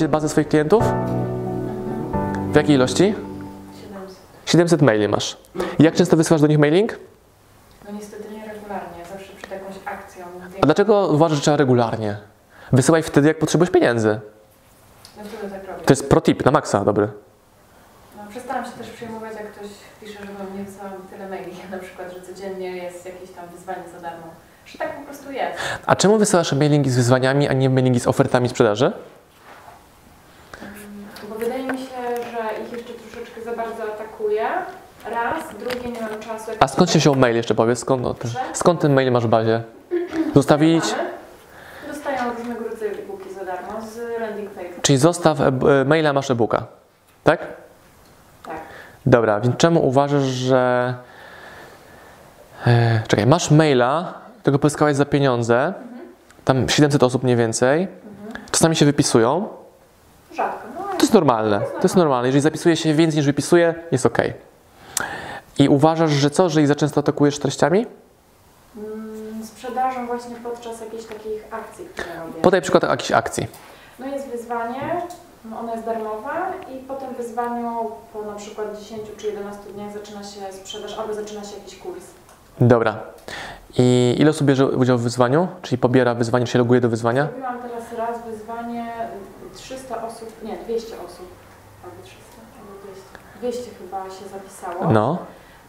Macie bazę swoich klientów? W jakiej ilości? 700. 700 maili masz. Jak często wysyłasz do nich mailing? No niestety nieregularnie, zawsze przed jakąś akcją. A dlaczego uważasz, że trzeba regularnie? Wysyłaj wtedy, jak potrzebujesz pieniędzy. No wtedy tak robię. To jest pro tip na maksa, dobry. No, przestaram się też przejmować, jak ktoś pisze, że do mnie wysyłam tyle maili, na przykład, że codziennie jest jakieś tam wyzwanie za darmo. Że tak po prostu jest. A czemu wysyłasz mailingi z wyzwaniami, a nie mailingi z ofertami sprzedaży? Mm, Bo wydaje mi się, że ich jeszcze troszeczkę za bardzo atakuję. Raz, drugie nie mam czasu. A skąd się wziął mail jeszcze powiedz? Skąd, no, ten, skąd ten mail masz w bazie? Zostawić? Dostają różnego rodzaju e-booki za darmo z landing page. Czyli zostaw e, e, maila, masz e-booka. Tak? Tak. Dobra, więc czemu uważasz, że. E, czekaj, masz maila, tego pozyskałeś za pieniądze, tam 700 osób mniej więcej, czasami się wypisują. Rzadko, jest normalne. To jest normalne. Jeżeli zapisuje się więcej niż wypisuje, jest ok. I uważasz, że co, że ich za często atakujesz treściami? mm, sprzedażą właśnie podczas jakichś takich akcji, które robię. Podaj przykład jakiejś akcji. No jest wyzwanie, no ona jest darmowa i po tym wyzwaniu po na przykład 10 czy 11 dniach zaczyna się sprzedaż albo zaczyna się jakiś kurs. Dobra. I ile osób bierze udział w wyzwaniu? Czyli pobiera wyzwanie, czy się loguje do wyzwania? Zrobiłam teraz raz wyzwanie, 300 osób, nie 200 osób, albo 300, albo 200. 200 chyba się zapisało. No.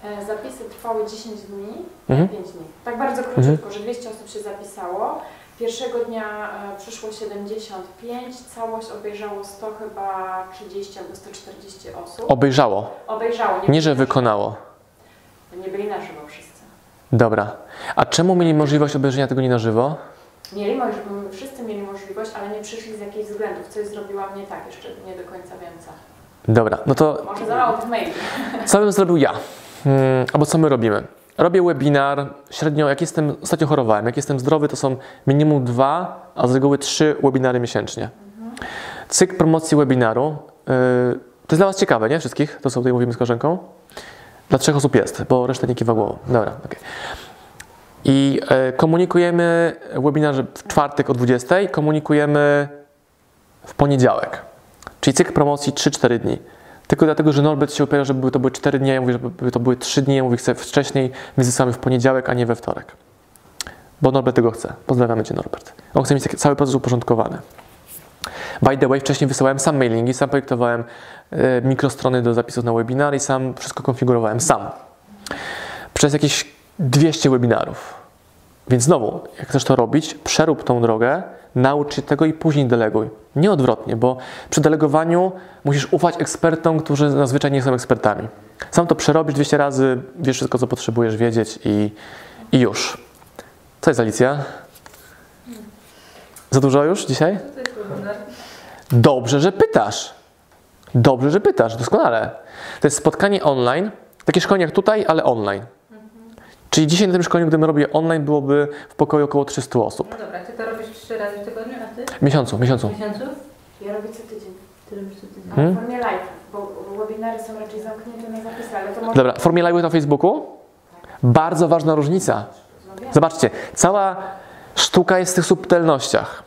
E, Zapisy trwały 10 dni, Mhm. 5 dni. Tak bardzo króciutko, że 200 osób się zapisało. Pierwszego dnia e, przyszło 75, całość obejrzało 100 chyba 30 albo 140 osób. Obejrzało. Obejrzało, nie, Nie, że wykonało. żywo. Nie byli na żywo wszyscy. Dobra. A czemu mieli możliwość obejrzenia tego nie na żywo? Mieli, wszyscy mieli możliwość, nie przyszli z jakichś względów. Coś zrobiłam nie tak, jeszcze nie do końca wiem co. Dobra, no to Może za mało tych maili. co bym zrobił ja? Hmm, albo co my robimy? Robię webinar, średnio jak jestem, ostatnio chorowałem, jak jestem zdrowy to są minimum dwa, a z reguły trzy webinary miesięcznie. Cykl promocji webinaru, yy, to jest dla Was ciekawe, nie? Wszystkich, to co tutaj mówimy z koleżanką? Dla trzech osób jest, bo reszta nie kiwa głową. Dobra, okej. I e, komunikujemy webinar w czwartek o 20, komunikujemy w poniedziałek. Czyli cykl promocji 3-4 dni. Tylko dlatego, że Norbert się upierał, żeby to były 4 dni, ja mówię, żeby to były 3 dni, ja mówię, chcę wcześniej, my zyskamy w poniedziałek, a nie we wtorek. Bo Norbert tego chce. Pozdrawiamy Cię, Norbert. On chce mieć cały proces uporządkowany. By the way, wcześniej wysyłałem sam mailingi, sam projektowałem e, mikrostrony do zapisów na webinar i sam wszystko konfigurowałem sam. Przez jakieś 200 webinarów. Więc znowu, jak chcesz to robić, przerób tą drogę, naucz się tego i później deleguj. Nie odwrotnie, bo przy delegowaniu musisz ufać ekspertom, którzy zazwyczaj nie są ekspertami. Sam to przerobisz 200 razy, wiesz wszystko, co potrzebujesz wiedzieć i, i już. Co jest Alicja? Za dużo już dzisiaj? Dobrze, że pytasz. Dobrze, że pytasz, doskonale. To jest spotkanie online, takie szkolenie jak tutaj, ale online. Czyli dzisiaj na tym szkoleniu, gdybym robił online, byłoby w pokoju około 300 osób. No dobra, ty to robisz trzy razy w tygodniu, a ty? W miesiącu, w miesiącu. W miesiącu? Ja robię co tydzień. Ty robisz co tydzień. Hmm? w formie live, bo webinary są raczej zamknięte na zapisy, ale to może... Dobra, w formie live na Facebooku? Bardzo ważna różnica. Zobaczcie, cała sztuka jest w tych subtelnościach.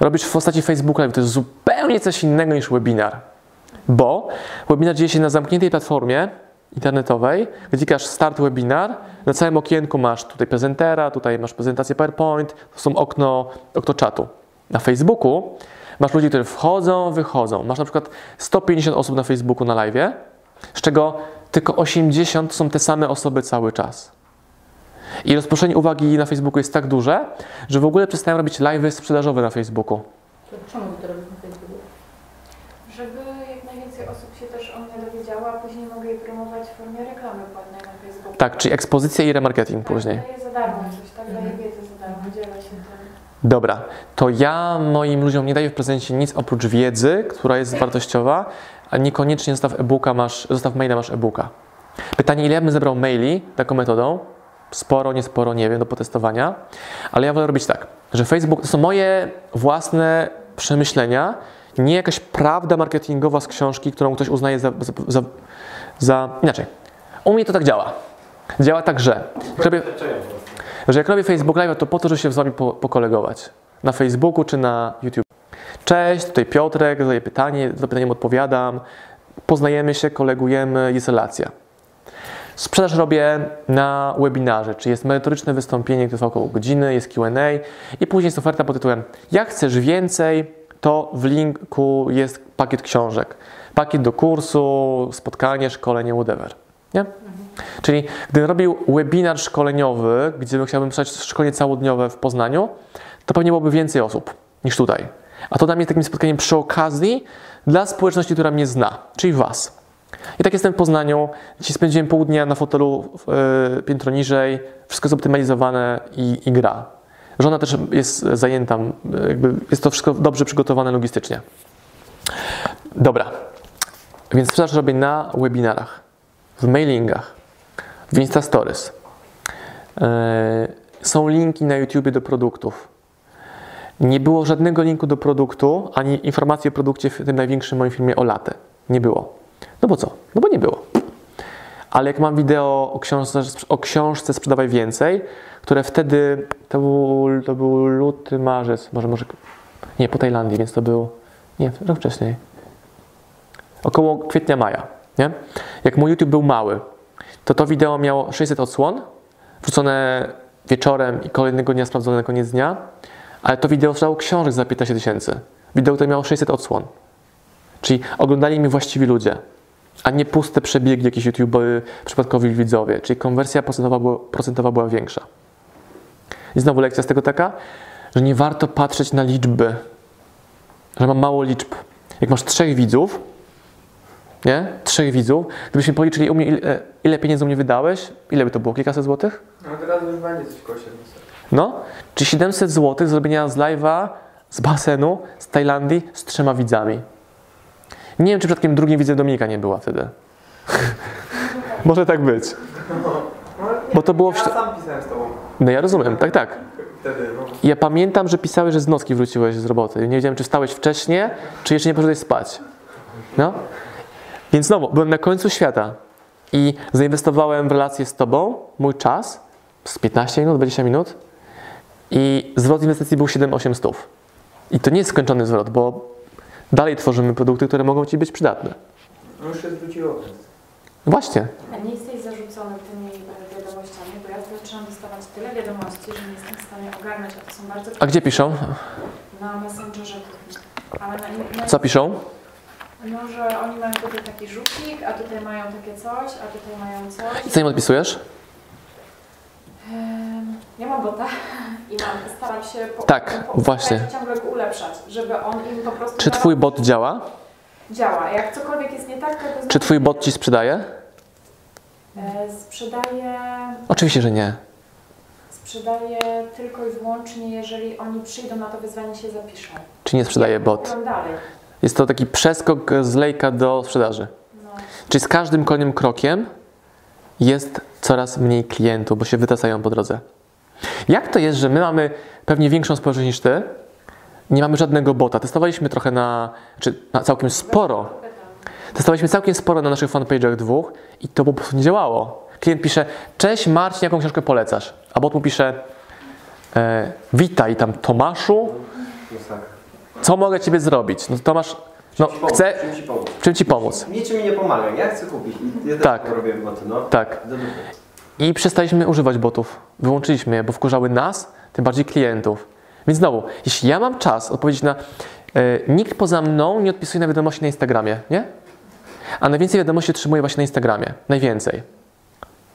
Robisz w postaci Facebook Live, to jest zupełnie coś innego niż webinar. Bo webinar dzieje się na zamkniętej platformie internetowej, klikasz start webinar, na całym okienku masz tutaj prezentera, tutaj masz prezentację PowerPoint, to są okno, okno czatu. Na Facebooku masz ludzi, którzy wchodzą, wychodzą. Masz na przykład 150 osób na Facebooku na live, z czego tylko 80 są te same osoby cały czas. I rozproszenie uwagi na Facebooku jest tak duże, że w ogóle przestałem robić live'y sprzedażowe na Facebooku. Czemu to robisz na Facebooku? Żeby jak najwięcej osób się też o mnie dowiedziało, a później mogę je promować w formie reklamy płatnej na Facebooku. Tak, czyli ekspozycja i remarketing Tak, później. daję za darmo coś, tak? Mhm. wiedzę za darmo, dzielę się tym. Dobra, to ja moim ludziom nie daję w prezencie nic oprócz wiedzy, która jest wartościowa, a niekoniecznie zostaw e-booka, masz, zostaw maila, masz e-booka. Pytanie, ile ja bym zebrał maili taką metodą? Sporo, nie sporo, nie wiem, do potestowania, ale ja wolę robić tak, że Facebook to są moje własne przemyślenia, nie jakaś prawda marketingowa z książki, którą ktoś uznaje za, za, za, za inaczej. U mnie to tak działa. Działa tak, że że jak robię Facebook Live, to po to, żeby się z Wami po, pokolegować. Na Facebooku czy na YouTube. Cześć, tutaj Piotrek, zadaję pytanie, za pytaniem odpowiadam. Poznajemy się, kolegujemy, jest relacja. Sprzedaż robię na webinarze, czyli jest merytoryczne wystąpienie, które trwa około godziny, jest Q&A i później jest oferta pod tytułem Jak chcesz więcej, to w linku jest pakiet książek. Pakiet do kursu, spotkanie, szkolenie, whatever. Nie? Czyli gdybym robił webinar szkoleniowy, gdzie chciałbym pisać szkolenie całodniowe w Poznaniu, to pewnie byłoby więcej osób niż tutaj. A to dla mnie jest takim spotkaniem przy okazji dla społeczności, która mnie zna, czyli Was. I tak jestem w Poznaniu. Dzisiaj spędziłem pół dnia na fotelu yy, piętro niżej, wszystko jest optymalizowane i, i gra. Żona też jest zajęta, jakby jest to wszystko dobrze przygotowane logistycznie. Dobra, więc sprzedaż robię na webinarach, w mailingach, w Insta Stories. Yy, są linki na YouTube do produktów. Nie było żadnego linku do produktu, ani informacji o produkcie w tym największym moim filmie o latę. Nie było. No bo co? No bo nie było. Ale jak mam wideo o książce, o książce Sprzedawaj Więcej, które wtedy, to był, to był luty, marzec, może, może, nie, po Tajlandii, więc to był, nie, rok wcześniej. Około kwietnia, maja, nie? Jak mój YouTube był mały, to to wideo miało 600 odsłon, wrzucone wieczorem i kolejnego dnia sprawdzone na koniec dnia, ale to wideo sprzedało książek za 15 tysięcy. Wideo, które miało 600 odsłon. Czyli oglądali mi właściwi ludzie, a nie puste przebiegi jakieś YouTube przypadkowi widzowie. Czyli konwersja procentowa, procentowa była większa. I znowu lekcja z tego taka, że nie warto patrzeć na liczby, że mam mało liczb. Jak masz trzech widzów, nie? Trzech widzów, gdybyśmy policzyli u mnie, ile, ile pieniędzy u mnie wydałeś, ile by to było? Kilkaset złotych? No teraz już będzie coś koło 700. No, czy 700 zł zrobienia z live'a, z basenu, z Tajlandii, z trzema widzami. Nie wiem, czy przypadkiem drugim widzem Dominika nie była wtedy. Może tak być. No, Bo to było w Ja sam pisałem z tobą No ja rozumiem, tak, tak. no. Ja pamiętam, że pisałeś, że z nocki wróciłeś z roboty. Nie wiedziałem, czy wstałeś wcześniej, czy jeszcze nie poszedłeś spać. No. Więc znowu, byłem na końcu świata i zainwestowałem w relację z tobą, mój czas, z 15 minut, 20 minut i zwrot inwestycji był 7-8 stów. I to nie jest skończony zwrot, bo dalej tworzymy produkty, które mogą Ci być przydatne. No już się zwróciło. Właśnie. A nie jesteś zarzucony tymi e, wiadomościami, bo ja zaczynam dostawać tyle wiadomości, że nie jestem w stanie ogarnąć, a to są bardzo A gdzie piszą? Na Messengerze. Ale na innym. Co piszą? No, że oni mają tutaj taki żółtik, a tutaj mają takie coś, a tutaj mają coś. I co im odpisujesz? Ja mam bota i mam, staram się po, Tak, po, właśnie. ciągle go ulepszać, żeby on im po prostu Czy Twój bot działa? działa. Jak cokolwiek jest nie tak, to go Czy Twój bot Ci sprzedaje? E, Sprzedaje, Oczywiście, że nie. sprzedaje tylko i wyłącznie, jeżeli oni przyjdą na to wyzwanie i się zapiszą. Czy nie sprzedaje bot? Dalej. Jest to taki przeskok z lejka do sprzedaży. No. Czyli z każdym kolejnym krokiem jest coraz mniej klientów, bo się wytasają po drodze. Jak to jest, że my mamy pewnie większą społeczność niż ty, nie mamy żadnego bota? Testowaliśmy trochę na, czy na całkiem sporo. Testowaliśmy całkiem sporo na naszych fanpage'ach dwóch i to po prostu nie działało. Klient pisze, cześć Marcin, jaką książkę polecasz? A bot mu pisze, e, witaj tam Tomaszu. Co mogę Ciebie zrobić? No Tomasz, no Czym chcę, Czym ci pomóc? czym Ci pomóc? Niczym mi nie pomaga, ja chcę kupić. Ja Tak. robię boty, no. Tak. I przestaliśmy używać botów. Wyłączyliśmy je, bo wkurzały nas, tym bardziej klientów. Więc znowu, jeśli ja mam czas odpowiedzieć na. E, nikt poza mną nie odpisuje na wiadomości na Instagramie, nie? A najwięcej wiadomości otrzymuję właśnie na Instagramie. Najwięcej.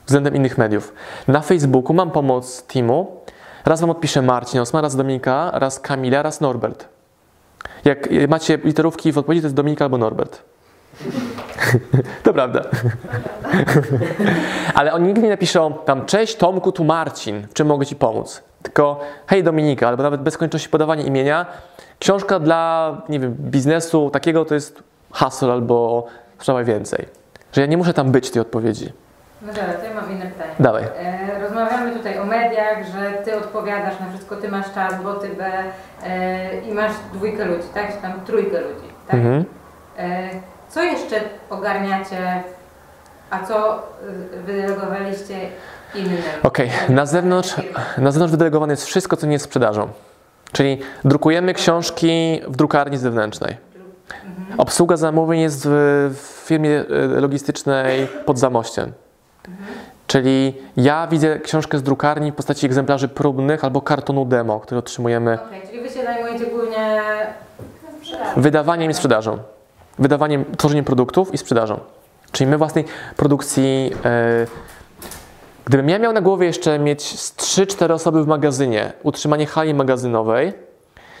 Względem innych mediów. Na Facebooku mam pomoc teamu. Raz wam odpiszę Marcin Osman, raz Dominika, raz Kamila, raz Norbert. Jak macie literówki w odpowiedzi, to jest Dominika albo Norbert. to prawda. Ale oni nigdy nie napiszą tam, cześć Tomku, tu Marcin, w czym mogę Ci pomóc? tylko hej Dominika, albo nawet bez konieczności podawania imienia. Książka dla, nie wiem, biznesu takiego to jest hasło albo sprzedawaj więcej. Że ja nie muszę tam być w tej odpowiedzi. No dobra, to ja mam inne pytanie. Dawaj. E, rozmawiamy tutaj o mediach, że ty odpowiadasz na wszystko, ty masz czas, bo ty B e, i masz dwójkę ludzi, tak? Czy tam trójkę ludzi, tak? Mhm. E, co jeszcze ogarniacie, a co y, wydelegowaliście innym? Okej, na zewnątrz, na zewnątrz wydelegowane jest wszystko, co nie jest sprzedażą. Czyli drukujemy książki w drukarni zewnętrznej. Obsługa zamówień jest w, w firmie e, logistycznej pod zamościem. Czyli ja widzę książkę z drukarni w postaci egzemplarzy próbnych albo kartonu demo, który otrzymujemy Okej, czyli wy się zajmujecie głównie wydawaniem i sprzedażą. Wydawaniem, tworzeniem produktów i sprzedażą. Czyli my własnej produkcji. E, gdybym ja miał na głowie jeszcze mieć z 3-4 osoby w magazynie, utrzymanie hali magazynowej,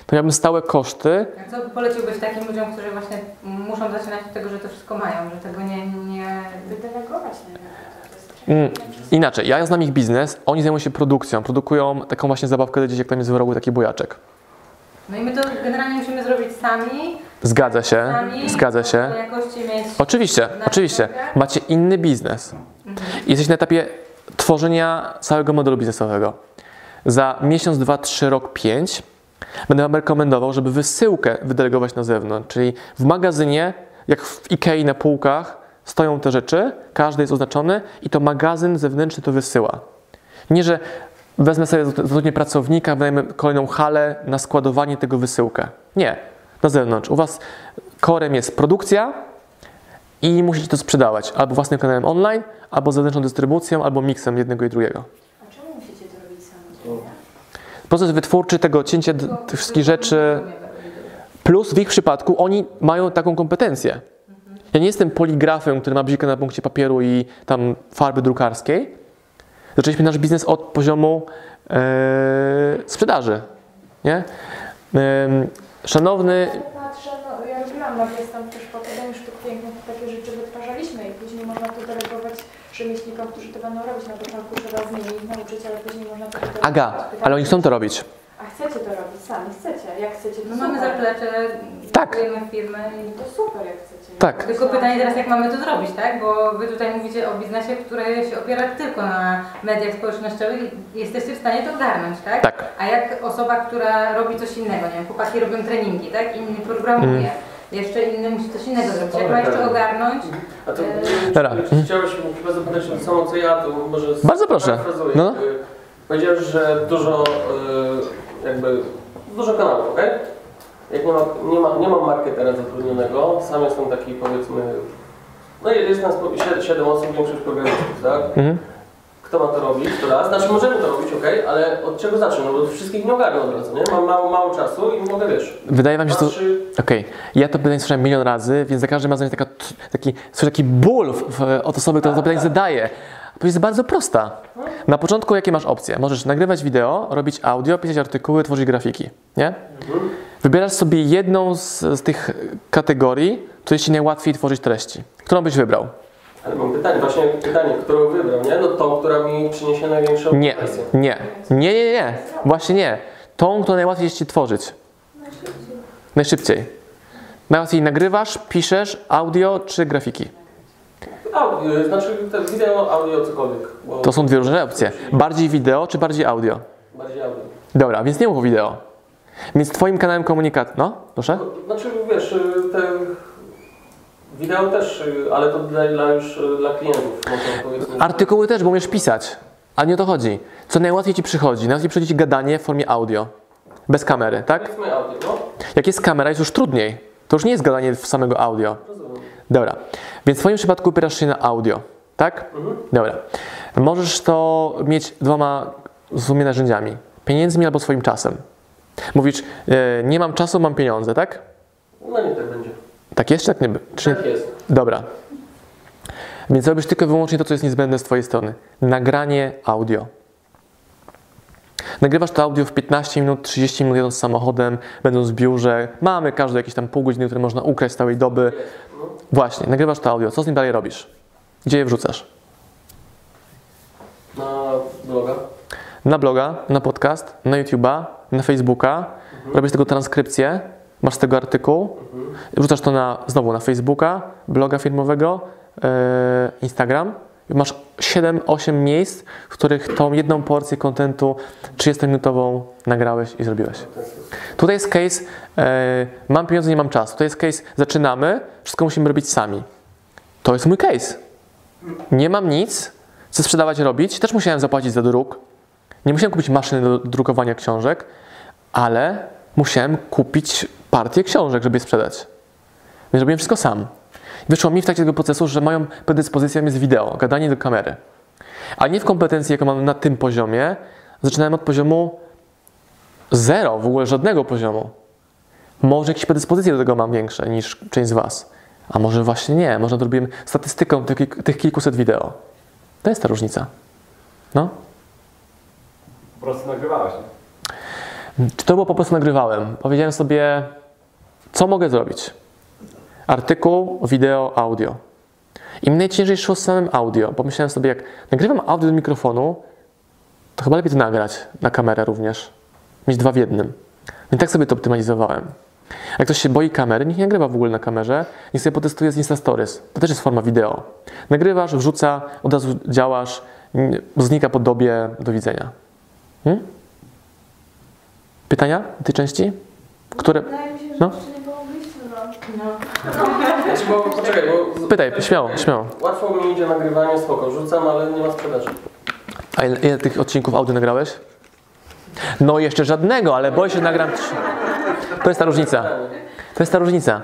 to miałbym stałe koszty. A co poleciłbyś takim ludziom, którzy właśnie muszą zaczynać od tego, że to wszystko mają, że tego nie... nie... Wydelegować najlepiej. Mm, inaczej, ja znam ich biznes, oni zajmują się produkcją, produkują taką właśnie zabawkę do dzieci, jak tam jest w rogu taki bujaczek. No i my to generalnie musimy zrobić sami, Zgadza się, sami zgadza się. Oczywiście, oczywiście. Macie inny biznes. Jesteś na etapie tworzenia całego modelu biznesowego. Za miesiąc, dwa, trzy, rok, pięć będę Wam rekomendował, żeby wysyłkę wydelegować na zewnątrz. Czyli w magazynie, jak w Ikei na półkach, stoją te rzeczy, każdy jest oznaczony i to magazyn zewnętrzny to wysyła. Nie, że wezmę sobie zatrudnię pracownika, wynajmę kolejną halę na składowanie tego wysyłkę. Nie, na zewnątrz. U Was korem jest produkcja, i musicie to sprzedawać albo własnym kanałem online, albo zewnętrzną dystrybucją, albo miksem jednego i drugiego. A czemu musicie to robić sami? Proces wytwórczy tego cięcia tych wszystkich rzeczy, plus w ich przypadku oni mają taką kompetencję. Ja nie jestem poligrafem, który ma bzikę na punkcie papieru i tam farby drukarskiej. Zaczęliśmy nasz biznes od poziomu e, sprzedaży. Nie? Szanowny, Patrzę, no ja robiłam tam też po Akademii Sztuk Pięknych, takie rzeczy wytwarzaliśmy i później można to delegować rzemieślnikom, którzy to będą robić. Na początku trzeba z nimi ich nauczyć, ale później można to delegować. Aga, ale oni chcą to robić. A chcecie to robić sami, chcecie. Jak chcecie, to No mamy zaplecze, Tak. budujemy firmę i To super, jak chcecie. Tak. Tylko pytanie teraz, jak mamy to zrobić, tak? Bo wy tutaj mówicie o biznesie, który się opiera tylko na mediach społecznościowych i jesteście w stanie to ogarnąć, tak? Tak. A jak osoba, która robi coś innego, nie wiem, chłopaki robią treningi, tak? Inny programuje, Mm. jeszcze inny musi coś innego zrobić. Jak ma jeszcze ogarnąć? A to Eee, Dobra. czy chciałeś chyba zapytać o to samo co ja, to może Bardzo proszę. No. Jakby Powiedziałeś, że dużo e, jakby dużo kanałów, okej? Jak nie, ma, nie, ma, nie mam marketera zatrudnionego, sam jestem taki powiedzmy, no jest nas 7 osób, większość programistów, tak? Mhm. Kto ma to robić? To raz. Znaczy możemy to robić, okej, ale od czego zacznę? No bo wszystkich nie ogarnę od razu, nie? Mam mało, mało czasu i mogę, wiesz, Wydaje Wam się, że to, Okej, ja to pytanie słyszałem milion razy, więc za każdym razem jest taka, taki, słyszę taki ból w, w, od osoby, która to pytanie zadaje. To jest bardzo prosta. Na początku jakie masz opcje? Możesz nagrywać wideo, robić audio, pisać artykuły, tworzyć grafiki, nie? Wybierasz sobie jedną z, z tych kategorii, to jest Ci najłatwiej tworzyć treści. Którą byś wybrał? Ale mam pytanie, właśnie pytanie, którą wybrał, nie? No tą, która mi przyniesie największą Nie, presję. nie, nie, nie, nie, właśnie nie. Tą, którą najłatwiej jest Ci tworzyć. Najszybciej. Najłatwiej nagrywasz, piszesz, audio czy grafiki. Audio, znaczy te wideo, audio, cokolwiek. Bo To są dwie różne opcje. Bardziej wideo czy bardziej audio? Bardziej audio. Dobra, więc nie mów o wideo. Więc twoim kanałem komunikat... No, proszę? Znaczy wiesz, y, te wideo też, y, ale to dla, dla już y, dla klientów. Artykuły też, bo umiesz pisać. A nie o to chodzi. Co najłatwiej ci przychodzi? Najłatwiej przychodzi ci gadanie w formie audio. Bez kamery, tak? Powiedzmy audio, no. Jak jest kamera, jest już trudniej. To już nie jest gadanie w samego audio. Dobra. Więc w twoim przypadku opierasz się na audio, tak? Mhm. Dobra. Możesz to mieć dwoma złymi narzędziami. Pieniędzmi albo swoim czasem. Mówisz, e, nie mam czasu, mam pieniądze, tak? No nie tak będzie. Tak jest, tak nie? Czy? Tak jest. Dobra. Więc robisz tylko i wyłącznie to, co jest niezbędne z Twojej strony. Nagranie audio. Nagrywasz to audio w 15 minut, 30 minut jadąc samochodem, będąc w biurze. Mamy każde jakieś tam pół godziny, które można ukraść z całej doby. No. Właśnie, nagrywasz to audio. Co z nim dalej robisz? Gdzie je wrzucasz? Na bloga. na bloga, na podcast, na YouTube'a, na Facebooka, robisz tego transkrypcję, masz z tego artykuł, wrzucasz to na, znowu na Facebooka, bloga firmowego, e, Instagram. Masz 7-8 miejsc, w których tą jedną porcję kontentu 30-minutową nagrałeś i zrobiłeś. Tutaj jest case, e, mam pieniądze, nie mam czasu. To jest case, zaczynamy, wszystko musimy robić sami. To jest mój case. Nie mam nic, chcę sprzedawać, robić. Też musiałem zapłacić za druk. Nie musiałem kupić maszyny do drukowania książek, ale musiałem kupić partię książek, żeby je sprzedać. Więc robiłem wszystko sam. Wyszło mi w trakcie tego procesu, że moją predyspozycją jest wideo, gadanie do kamery. A nie w kompetencji, jaką mam na tym poziomie. Zaczynałem od poziomu zero, w ogóle żadnego poziomu. Może jakieś predyspozycje do tego mam większe niż część z Was. A może właśnie nie. Może zrobiłem statystyką tych, tych kilkuset wideo. To jest ta różnica. No. Po prostu nagrywałeś. Czy to było po prostu nagrywałem? Powiedziałem sobie, co mogę zrobić? Artykuł, wideo, audio. I mnie najciężej szło z samym audio. Pomyślałem sobie, jak nagrywam audio do mikrofonu, to chyba lepiej to nagrać na kamerę również. Mieć dwa w jednym. I tak sobie to optymalizowałem. Jak ktoś się boi kamery, niech nie nagrywa w ogóle na kamerze, niech sobie potestuje z Insta Stories. To też jest forma wideo. Nagrywasz, wrzuca, od razu działasz, znika po dobie, do widzenia. Hmm? Pytania w tej części? Które... Wydaje mi się, że No. jeszcze nie było wyjścia no. Znaczy, bo, poczekaj, bo Pytaj, śmiało, śmiało. łatwo mi idzie nagrywanie, spoko, rzucam, ale nie ma sprzedaży. A ile, ile tych odcinków audio nagrałeś? No jeszcze żadnego, ale boję się, że nagram trzy. To jest ta różnica. To jest ta różnica.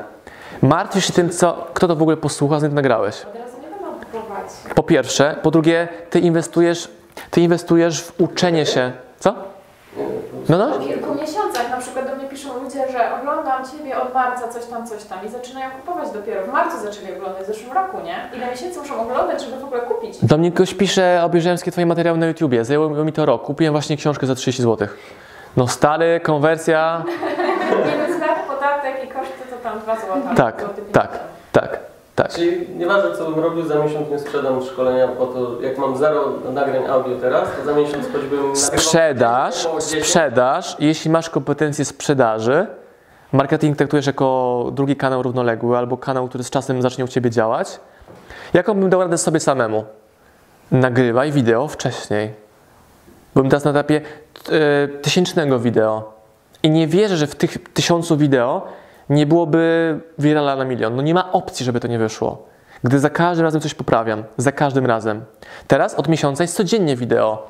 Martwisz się tym, co, kto to w ogóle posłucha, zanim to nagrałeś. Po pierwsze. Po drugie, ty inwestujesz, ty inwestujesz w uczenie się. Co? No, no. Po kilku miesiącach na przykład do mnie piszą ludzie, że oglądam Ciebie od marca, coś tam, coś tam i zaczynają kupować dopiero. W marcu zaczęli oglądać, w zeszłym roku, nie? Ile miesięcy muszą oglądać, żeby w ogóle kupić? Do mnie ktoś pisze, obejrzałem wszystkie twoje materiały na YouTubie, zajęło mi to rok, kupiłem właśnie książkę za 30 zł. No stary, konwersja, skład, podatek i koszty to tam 2 zł. Tak, tak. Tak. Czyli nieważne co bym robił, za miesiąc nie sprzedam szkolenia po to, jak mam zero nagrań audio teraz, to za miesiąc choćbym nagrywał Sprzedaż, 10. sprzedaż, jeśli masz kompetencje sprzedaży, marketing traktujesz jako drugi kanał równoległy albo kanał, który z czasem zacznie u Ciebie działać, jaką bym dał radę sobie samemu? Nagrywaj wideo wcześniej. Byłem teraz na etapie e, tysięcznego wideo i nie wierzę, że w tych tysiącu wideo nie byłoby wirala na milion. No nie ma opcji, żeby to nie wyszło. Gdy za każdym razem coś poprawiam, za każdym razem. Teraz od miesiąca jest codziennie wideo.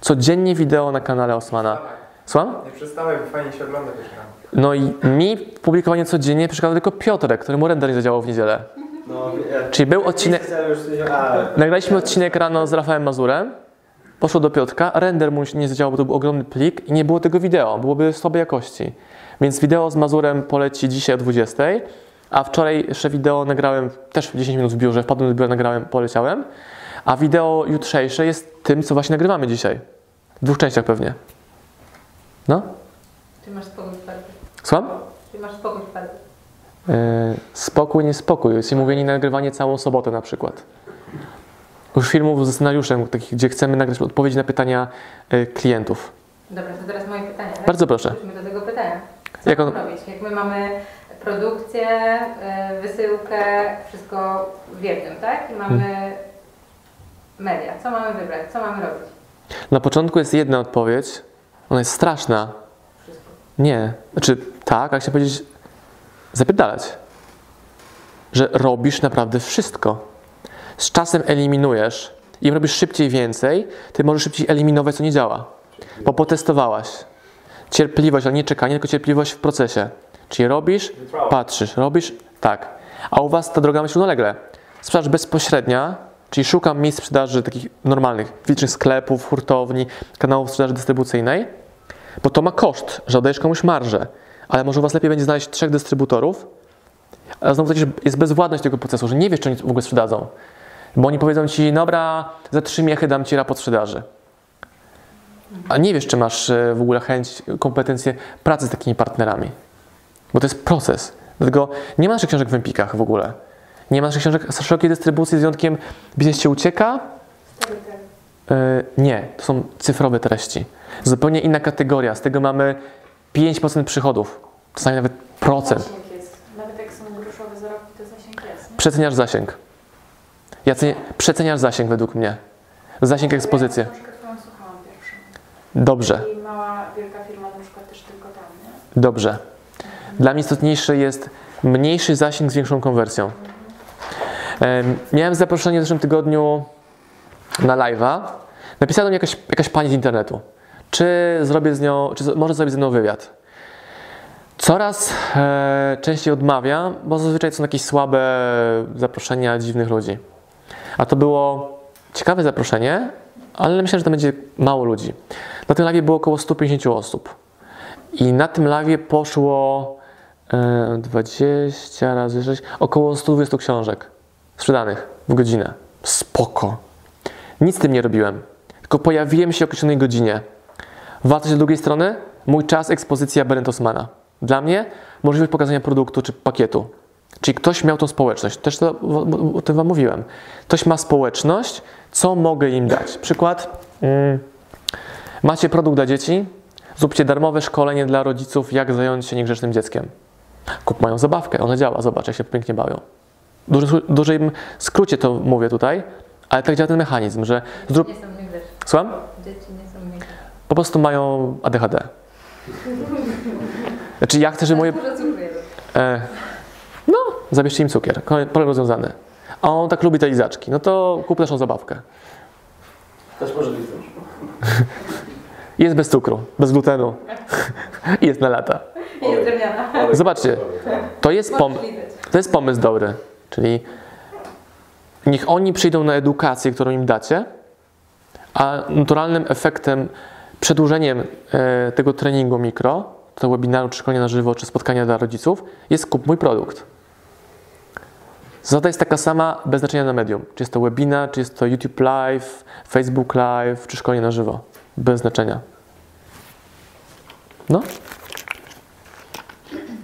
Codziennie wideo na kanale Osmana. Słucham? Nie przestałeś, bo fajnie się ogląda też. No i mi publikowanie codziennie przeszkadza tylko Piotrek, któremu render nie zadziałał w niedzielę. No, Czyli był odcinek, nagraliśmy odcinek rano z Rafałem Mazurem, poszło do Piotrka, render mu nie zadziałał, bo to był ogromny plik i nie było tego wideo, byłoby słabej jakości. Więc wideo z Mazurem poleci dzisiaj o 20, a wczoraj jeszcze wideo nagrałem też w 10 minut w biurze, wpadłem do biura, nagrałem, poleciałem, a wideo jutrzejsze jest tym, co właśnie nagrywamy dzisiaj. W dwóch częściach pewnie. No, Czy masz spokój w parku? słucham? Czy masz spokój w parku? Yy, spokój, niespokój. Jest mówienie nagrywanie całą sobotę na przykład. Już filmów ze scenariuszem, takich, gdzie chcemy nagrać odpowiedzi na pytania yy, klientów. Dobra, to teraz moje pytanie. Tak? Bardzo proszę. Wróćmy do tego pytania. Co Jak on- robić? Jak my mamy produkcję, y, wysyłkę, wszystko w jednym, tak? I mamy Hmm. media. Co mamy wybrać? Co mamy robić? Na początku jest jedna odpowiedź, ona jest straszna. Wszystko. Nie. Znaczy tak, ale chcę powiedzieć, zapierdalać. Że robisz naprawdę wszystko. Z czasem eliminujesz. Im robisz szybciej więcej, ty możesz szybciej eliminować, co nie działa. Bo potestowałaś. Cierpliwość, ale nie czekanie, tylko cierpliwość w procesie. Czyli robisz, patrzysz, robisz, tak. A u Was ta droga się równolegle. Sprzedaż bezpośrednia, czyli szukam miejsc sprzedaży takich normalnych, fizycznych sklepów, hurtowni, kanałów sprzedaży dystrybucyjnej, bo to ma koszt, że oddajesz komuś marżę, ale może u Was lepiej będzie znaleźć trzech dystrybutorów, a znowu jest bezwładność tego procesu, że nie wiesz, czy oni w ogóle sprzedadzą. Bo oni powiedzą Ci, dobra, za trzy miechy dam Ci raport sprzedaży. A nie wiesz, czy masz e, w ogóle chęć, kompetencje pracy z takimi partnerami. Bo to jest proces. Dlatego nie ma naszych książek w Empikach w ogóle. Nie ma naszych książek z szerokiej dystrybucji z wyjątkiem Biznes Cię ucieka. E, nie, to są cyfrowe treści. Zupełnie inna kategoria. Z tego mamy 5% przychodów. Czasami nawet procent. Zasięg jest. Nawet jak są groszowe zarobki, to zasięg jest. nie? Przeceniasz zasięg. Ja cenię, przeceniasz zasięg według mnie. Zasięg ekspozycji. Dobrze, I mała, wielka firma na przykład też tylko tam, nie? dobrze. Dla mnie istotniejszy jest mniejszy zasięg z większą konwersją. Em, Miałem zaproszenie w zeszłym tygodniu na live'a. Napisała do mnie jakaś, jakaś pani z internetu. Czy zrobię z nią, czy może zrobić ze mną wywiad? Coraz e, częściej odmawiam, bo zazwyczaj są jakieś słabe zaproszenia dziwnych ludzi. A to było ciekawe zaproszenie, ale myślę, że to będzie mało ludzi. Na tym live było około 150 osób. I na tym live poszło e, 20 razy 6, około 120 książek sprzedanych w godzinę. Spoko. Nic z tym nie robiłem. Tylko pojawiłem się o określonej godzinie. Wartość z drugiej strony, mój czas, ekspozycja Berend Osmana. Dla mnie możliwość pokazania produktu czy pakietu. Czyli ktoś miał tą społeczność. Też to, o- tym Wam mówiłem. Ktoś ma społeczność, co mogę im dać? Przykład. Mm, macie produkt dla dzieci, zróbcie darmowe szkolenie dla rodziców, jak zająć się niegrzecznym dzieckiem. Kup mają zabawkę, ona działa, zobacz, jak się pięknie bawią. W dużym, dużym skrócie to mówię tutaj, ale tak działa ten mechanizm, że zrób. Nie są niegrzeczne. Słucham? Dzieci nie są niegrzeczne. Po prostu mają ADHD. Znaczy, ja chcę, żeby moje. E, zabierzcie im cukier. Problem rozwiązany. A on tak lubi te lizaczki. No to kup naszą zabawkę. Też może lizać. Jest bez cukru, bez glutenu. I jest na lata. I jest drewniana. Zobaczcie, to jest, pom- to jest pomysł dobry. Czyli niech oni przyjdą na edukację, którą im dacie, a naturalnym efektem, przedłużeniem e, tego treningu mikro, to webinaru, czy szkolenia na żywo, czy spotkania dla rodziców, jest kup mój produkt. Zasada jest taka sama bez znaczenia na medium. Czy jest to webinar, czy jest to YouTube Live, Facebook Live, czy szkolenie na żywo. Bez znaczenia. No,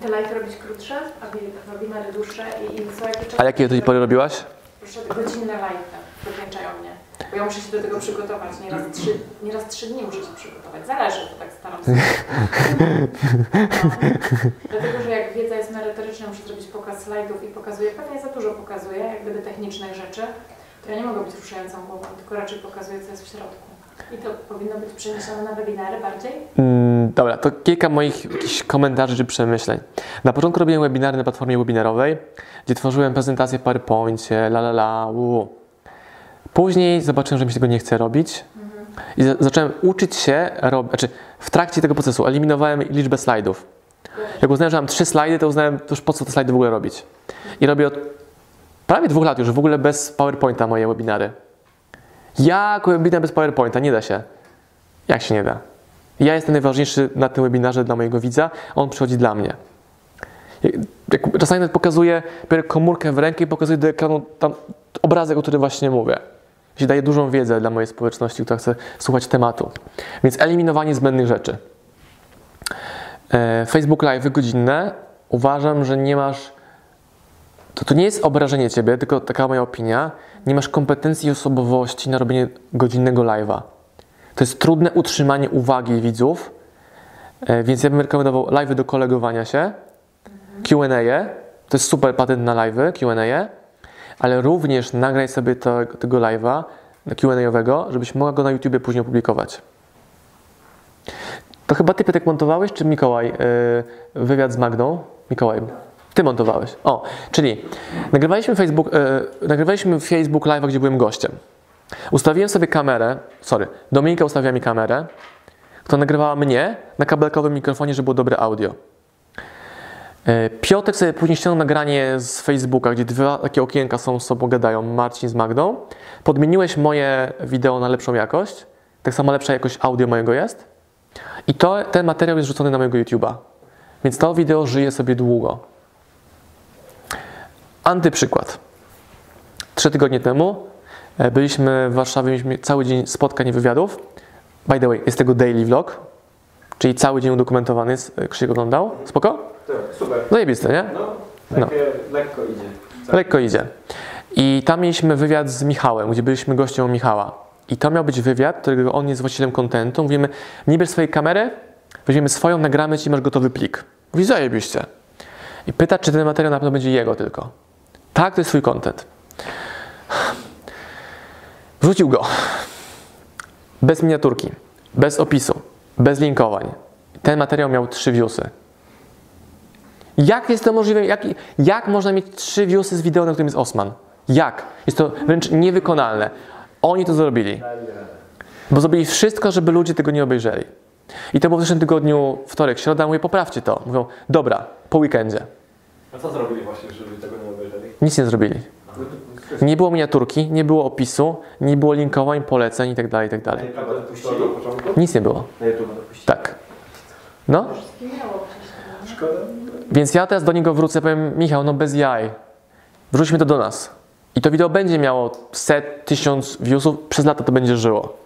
Te live robić krótsze, a webinary dłuższe i, i co jakie czas? a jakie do tej pory robiłaś? Proszę, godzinne live wykańczają mnie. Bo ja muszę się do tego przygotować. Nieraz trzy, nieraz trzy dni muszę się przygotować. Zależy, to tak staram się. No. Dlatego, muszę zrobić pokaz slajdów i pokazuję, pewnie za dużo pokazuję, jak gdyby technicznych rzeczy, to ja nie mogę być ruszającą głową, tylko raczej pokazuję, co jest w środku. I to powinno być przeniesione na webinary bardziej? Mm, dobra, to kilka moich jakichś komentarzy czy przemyśleń. Na początku robiłem webinary na platformie webinarowej, gdzie tworzyłem prezentacje w PowerPoincie, la la la, uu. Później zobaczyłem, że mi się tego nie chce robić i za- zacząłem uczyć się, rob- znaczy w trakcie tego procesu eliminowałem liczbę slajdów. Jak uznałem, że mam trzy slajdy, to uznałem, to już po co te slajdy w ogóle robić. I robię od prawie dwóch lat już w ogóle bez PowerPointa moje webinary. Jak webinar bez PowerPointa? Nie da się. Jak się nie da? Ja jestem najważniejszy na tym webinarze dla mojego widza, a on przychodzi dla mnie. Czasami nawet pokazuję, biorę komórkę w rękę i pokazuję do ekranu tam obrazek, o którym właśnie mówię. Daje dużą wiedzę dla mojej społeczności, która chce słuchać tematu. Więc eliminowanie zbędnych rzeczy. E, Facebook Live godzinne. Uważam, że nie masz. To, to nie jest obrażenie ciebie, tylko taka moja opinia. Nie masz kompetencji i osobowości na robienie godzinnego live'a. To jest trudne utrzymanie uwagi widzów, e, więc ja bym rekomendował live'y do kolegowania się, Q&A, to jest super patent na live'y, Q&A, ale również nagraj sobie to, tego live'a Q&A-owego, żebyś mogła go na YouTubie później opublikować. To chyba ty Piotrek montowałeś, czy Mikołaj yy, wywiad z Magdą? Mikołaj, ty montowałeś. O, czyli nagrywaliśmy Facebook, yy, nagrywaliśmy Facebook Live'a, gdzie byłem gościem. Ustawiłem sobie kamerę, sorry, Dominika ustawiła mi kamerę, która nagrywała mnie na kabelkowym mikrofonie, żeby było dobre audio. E, Piotr sobie później ściągnął nagranie z Facebooka, gdzie dwa takie okienka są z sobą gadają, Marcin z Magdą. Podmieniłeś moje wideo na lepszą jakość, tak samo lepsza jakość audio mojego jest. I to, ten materiał jest rzucony na mojego YouTube'a. Więc to wideo żyje sobie długo. Antyprzykład. Trzy tygodnie temu e, byliśmy w Warszawie, mieliśmy cały dzień spotkań i wywiadów. By the way, jest tego daily vlog, czyli cały dzień udokumentowany jest, e, Krzysiek oglądał. Spoko? Tak, super. Zajebiste, nie? No, takie lekko idzie. Lekko idzie. I tam mieliśmy wywiad z Michałem, gdzie byliśmy gościem u Michała. I to miał być wywiad, którego on jest właścicielem kontentu. Mówimy, nie bierz swojej kamery, weźmiemy swoją, nagramy ci, masz gotowy plik. Mówi, zajebiście. I pyta, czy ten materiał na pewno będzie jego tylko. Tak, to jest swój content. Wrzucił go. Bez miniaturki, bez opisu, bez linkowań. Ten materiał miał trzy viewsy. Jak jest to możliwe? Jak, jak można mieć trzy viewsy z wideo, na którym jest Osman? Jak? Jest to wręcz niewykonalne. Oni to zrobili. Bo zrobili wszystko, żeby ludzie tego nie obejrzeli. I to było w zeszłym tygodniu, wtorek, środa, mówię, poprawcie to. Mówią, dobra, po weekendzie. A co zrobili właśnie, żeby tego nie obejrzeli? Nic nie zrobili. Nie było miniaturki, nie było opisu, nie było linkowań, poleceń itd., Na itd. Początku? Nic nie było. Tak. No, więc ja teraz do niego wrócę, powiem, Michał, no bez jaj. Wrzućmy to do nas. I to wideo będzie miało set, tysiąc viewsów, przez lata to będzie żyło.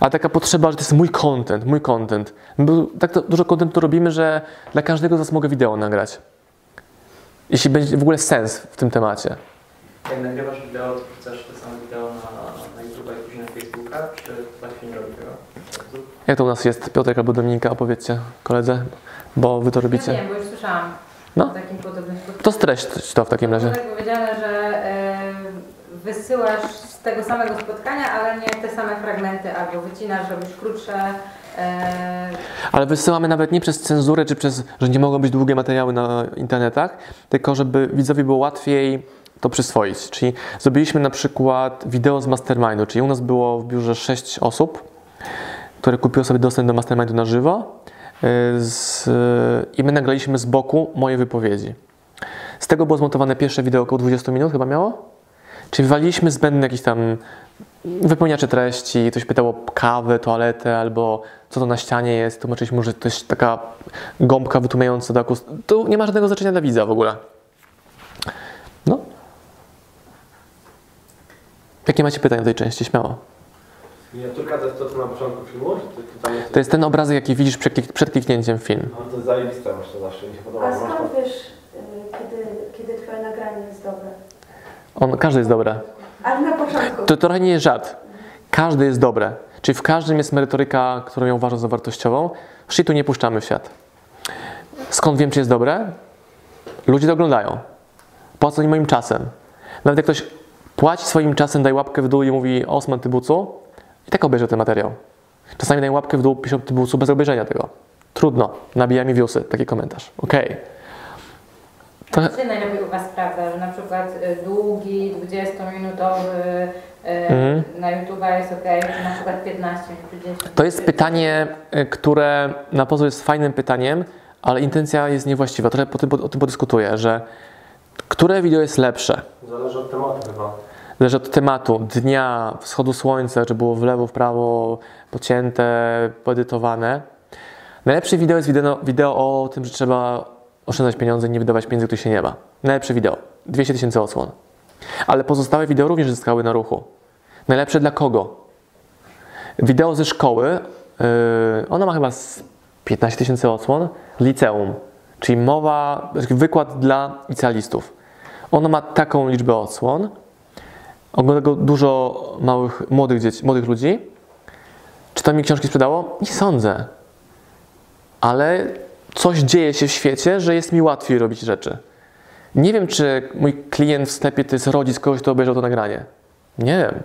A taka potrzeba, że to jest mój content, mój content. Bo tak to, dużo contentu robimy, że dla każdego z nas mogę wideo nagrać. Jeśli będzie w ogóle sens w tym temacie. Jak nagrywasz wideo, to wrzucasz te same wideo na, na YouTube i później na Facebooka, czy tak się nie robi tego? Jak to u nas jest, Piotrek albo Dominika, opowiedzcie koledze, bo wy to Ja robicie. wiem, bo już słyszałam No. o takim podobnym. To streść to w takim razie. Było tak powiedziane, że e, wysyłasz z tego samego spotkania, ale nie te same fragmenty, albo wycinasz, robisz krótsze. E, Ale wysyłamy nawet nie przez cenzurę, czy przez, że nie mogą być długie materiały na internetach, tylko żeby widzowi było łatwiej to przyswoić. Czyli zrobiliśmy na przykład wideo z mastermindu, czyli u nas było w biurze 6 osób, które kupiło sobie dostęp do mastermindu na żywo yy, z, i my nagraliśmy z boku moje wypowiedzi. Z tego było zmontowane pierwsze wideo około 20 minut chyba miało? Czyli wywaliliśmy zbędne jakieś tam wypełniacze treści, ktoś pytał o kawę, toaletę albo co to na ścianie jest, tłumaczyliśmy, że to jest taka gąbka wytłumiająca do akust... Tu nie ma żadnego znaczenia dla widza w ogóle. No. Jakie macie pytania w tej części? Śmiało. Miniaturka to jest to, co na początku filmu? Czy to, to jest... To jest ten obrazek, jaki widzisz przed, klik- przed kliknięciem w film. No, to jest zajebiste, masz to zawsze, mi się podoba. A Masz skąd wiesz, y, kiedy, kiedy twoje nagranie jest dobre? On, każdy jest dobre. Ale na początku. To trochę nie jest żart. Każdy jest dobre. Czyli w każdym jest merytoryka, którą ja uważam za wartościową. Shitu nie puszczamy w świat. Skąd wiem, czy jest dobre? Ludzie to oglądają. Płacą im moim czasem. Nawet jak ktoś płaci swoim czasem, daj łapkę w dół i mówi Osman Tybucu i tak obejrzę ten materiał. Czasami daj łapkę w dół, piszą Tybucu bez obejrzenia tego. Trudno. Nabija mi viewsy, taki komentarz. Okej. To- Co się najlepiej u Was sprawdza, że na przykład y, długi, 20-minutowy y, Mhm. na YouTube jest ok, czy na przykład 15 minut, czy 10 To jest pytanie, y, które na pozór jest fajnym pytaniem, ale intencja jest niewłaściwa. Trochę po tym, o tym podyskutuję, że które wideo jest lepsze? Zależy od tematu chyba. Zależy od tematu, dnia, wschodu słońca, czy było w lewo, w prawo, pocięte, poedytowane. Najlepsze wideo jest wideo, wideo o tym, że trzeba oszczędzać pieniądze nie wydawać pieniędzy, których się nie ma. Najlepsze wideo. 200 tysięcy odsłon. Ale pozostałe wideo również zyskały na ruchu. Najlepsze dla kogo? Wideo ze szkoły, yy, ono ma chyba z 15 tysięcy odsłon, liceum, czyli mowa, wykład dla licealistów. Ono ma taką liczbę odsłon, ogląda go dużo małych, młodych dzieci, młodych ludzi. Czy to mi książki sprzedało? Nie sądzę. Ale coś dzieje się w świecie, że jest mi łatwiej robić rzeczy. Nie wiem, czy mój klient w sklepie to jest rodzic kogoś, kto obejrzał to nagranie. Nie wiem.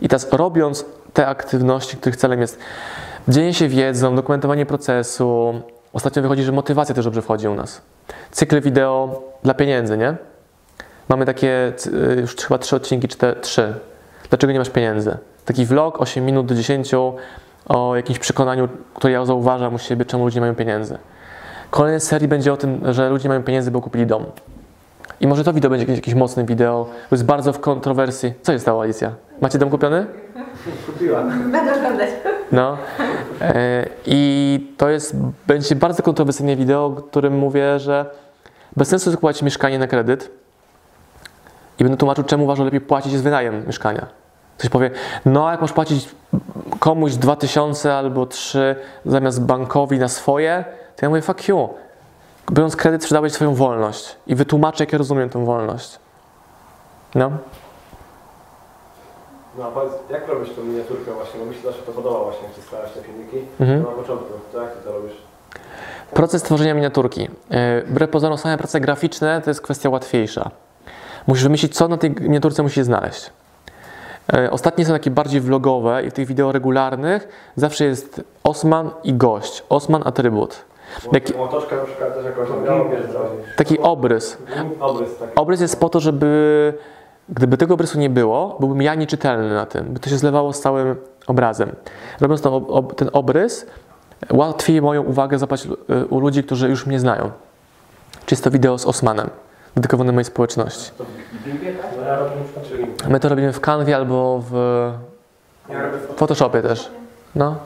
I teraz robiąc te aktywności, których celem jest dzielenie się wiedzą, dokumentowanie procesu, ostatnio wychodzi, że motywacja też dobrze wchodzi u nas. Cykl wideo dla pieniędzy, nie? Mamy takie y, już chyba trzy odcinki, cztery, trzy. Dlaczego nie masz pieniędzy? Taki vlog 8 minut do 10 o jakimś przekonaniu, które ja zauważam u siebie, czemu ludzie nie mają pieniędzy. Kolejny serii będzie o tym, że ludzie nie mają pieniędzy, bo kupili dom. I może to wideo będzie jakieś, jakieś mocne wideo, to jest bardzo w kontrowersji. Co się stało, Alicja? Macie dom kupiony? Kupiła. Będę oglądać. No. E, I to jest, będzie bardzo kontrowersyjne wideo, w którym mówię, że bez sensu jest kupować mieszkanie na kredyt i będę tłumaczył, czemu uważam lepiej płacić z wynajem mieszkania. Ktoś powie, no jak masz płacić komuś 2000 albo 3 zamiast bankowi na swoje, to ja mówię, fuck you. Biorąc kredyt, sprzedałeś swoją wolność i wytłumaczę, jak ja rozumiem tę wolność. No. No a powiedz, jak robisz tą miniaturkę właśnie? Bo mi się zawsze to podoba właśnie, jak przedstawiasz te filmiki. Mhm. Na początku, to jak ty to robisz? Proces tworzenia miniaturki. Yy, Wbrew pozorom same prace graficzne to jest kwestia łatwiejsza. Musisz wymyślić, co na tej miniaturce musisz znaleźć. Yy, Ostatnie są takie bardziej vlogowe i w tych wideo regularnych zawsze jest Osman i gość. Osman atrybut. Motoczka na przykład też jakoś zrobić. Taki obrys. Obrys taki. Obrys jest po to, żeby gdyby tego obrysu nie było, byłbym ja nieczytelny na tym, by to się zlewało z całym obrazem. Robiąc ten, ob, ten obrys, łatwiej moją uwagę zapać y, u ludzi, którzy już mnie znają. Czy jest to wideo z Osmanem, dedykowane mojej społeczności. My to robimy w Canwie albo w Photoshopie też. No,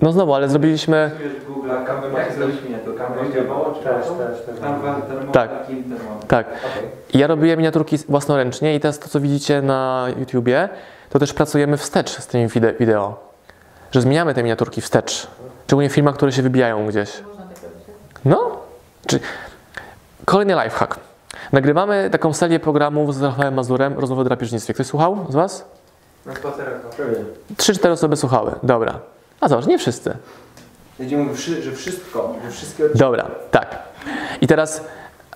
no znowu, ale zrobiliśmy... Tak. Tak, ja robię miniaturki własnoręcznie i teraz to, co widzicie na YouTubie, to też pracujemy wstecz z tymi wide- wideo. Że zmieniamy te miniaturki wstecz. Szczególnie w filmach, które się wybijają gdzieś. No. Czy... Kolejny lifehack. Nagrywamy taką serię programów z Rafałem Mazurem, rozmowy o drapieżnictwie. Ktoś słuchał z Was? Na spacerach. Trzy, cztery osoby słuchały. Dobra. A zobacz, nie wszyscy. Będzie mówił, wszy- że wszystko, że wszystkie Dobra, tak. I teraz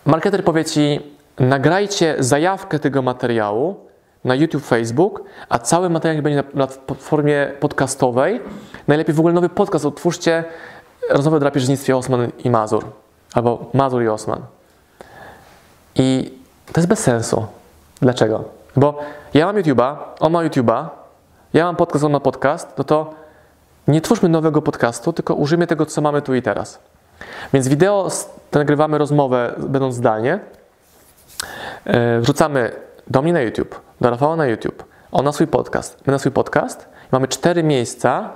marketer powie Ci, nagrajcie zajawkę tego materiału na YouTube, Facebook, a cały materiał będzie na, na w formie podcastowej. Najlepiej w ogóle nowy podcast otwórzcie rozmowę o drapieżnictwie Osman i Mazur. Albo Mazur i Osman. I to jest bez sensu. Dlaczego? Bo ja mam YouTube'a, on ma YouTube'a, ja mam podcast, on ma podcast, no to nie twórzmy nowego podcastu, tylko użyjmy tego, co mamy tu i teraz. Więc wideo nagrywamy rozmowę, będąc zdalnie. E, Wrzucamy do mnie na YouTube, do Rafała na YouTube, on na swój podcast, my na swój podcast. Mamy cztery miejsca,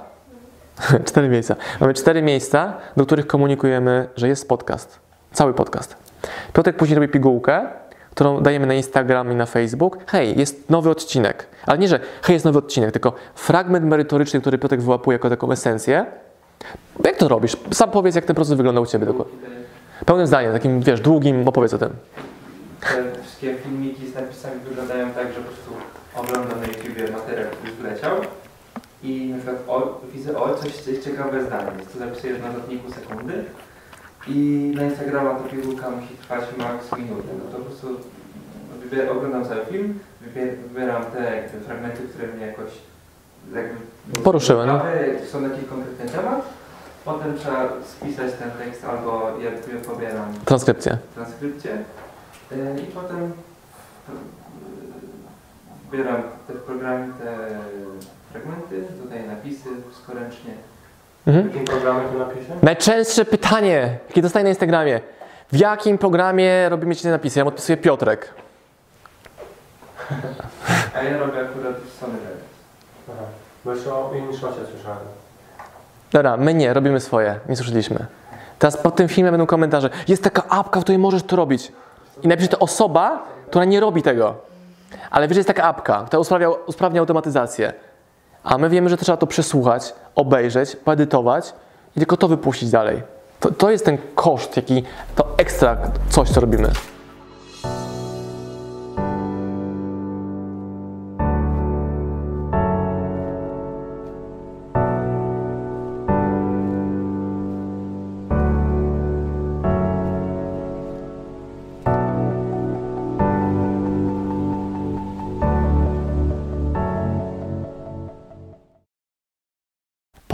cztery miejsca, mamy cztery miejsca, do których komunikujemy, że jest podcast, cały podcast. Piotrek później robi pigułkę, którą dajemy na Instagram i na Facebook. Hej, jest nowy odcinek. Ale nie, że hej, jest nowy odcinek, tylko fragment merytoryczny, który Piotrek wyłapuje jako taką esencję. Jak to robisz? Sam powiedz, jak ten proces wygląda u Ciebie dokładnie. Pełnym zdaniem, takim, wiesz, długim, opowiedz o tym. Te wszystkie filmiki z napisami wyglądają tak, że po prostu oglądam na YouTubie materiał, który zleciał i na przykład o, widzę, o, coś, coś ciekawe zdanie, to zapisuję w notatniku sekundy i na Instagrama to pigułka musi trwać maks minutę, no to po prostu wybier, oglądam cały film, wybier, wybieram te jakby fragmenty, które mnie jakoś jakby Poruszyły, no. są na jakiś konkretny temat, potem trzeba spisać ten tekst albo ja pobieram Transkrypcję. transkrypcję e, i potem e, wybieram te w programie te fragmenty, dodaję napisy skoręcznie. Mhm. W jakim programie to? Najczęstsze pytanie, jakie dostaję na Instagramie. W jakim programie robimy Ci te napisy? Ja mu odpisuję Piotrek. A ja robię akurat w Sony. Aha. Bo jeszcze o InShocie słyszałem. Dobra, my nie, robimy swoje, nie słyszeliśmy. Teraz pod tym filmem będą komentarze. Jest taka apka, w której możesz to robić. I napisze to osoba, która nie robi tego. Ale wiesz, jest taka apka, która usprawnia, usprawnia automatyzację. A my wiemy, że trzeba to przesłuchać, obejrzeć, poedytować i tylko to wypuścić dalej. To, to jest ten koszt, jaki, to ekstra coś, co robimy.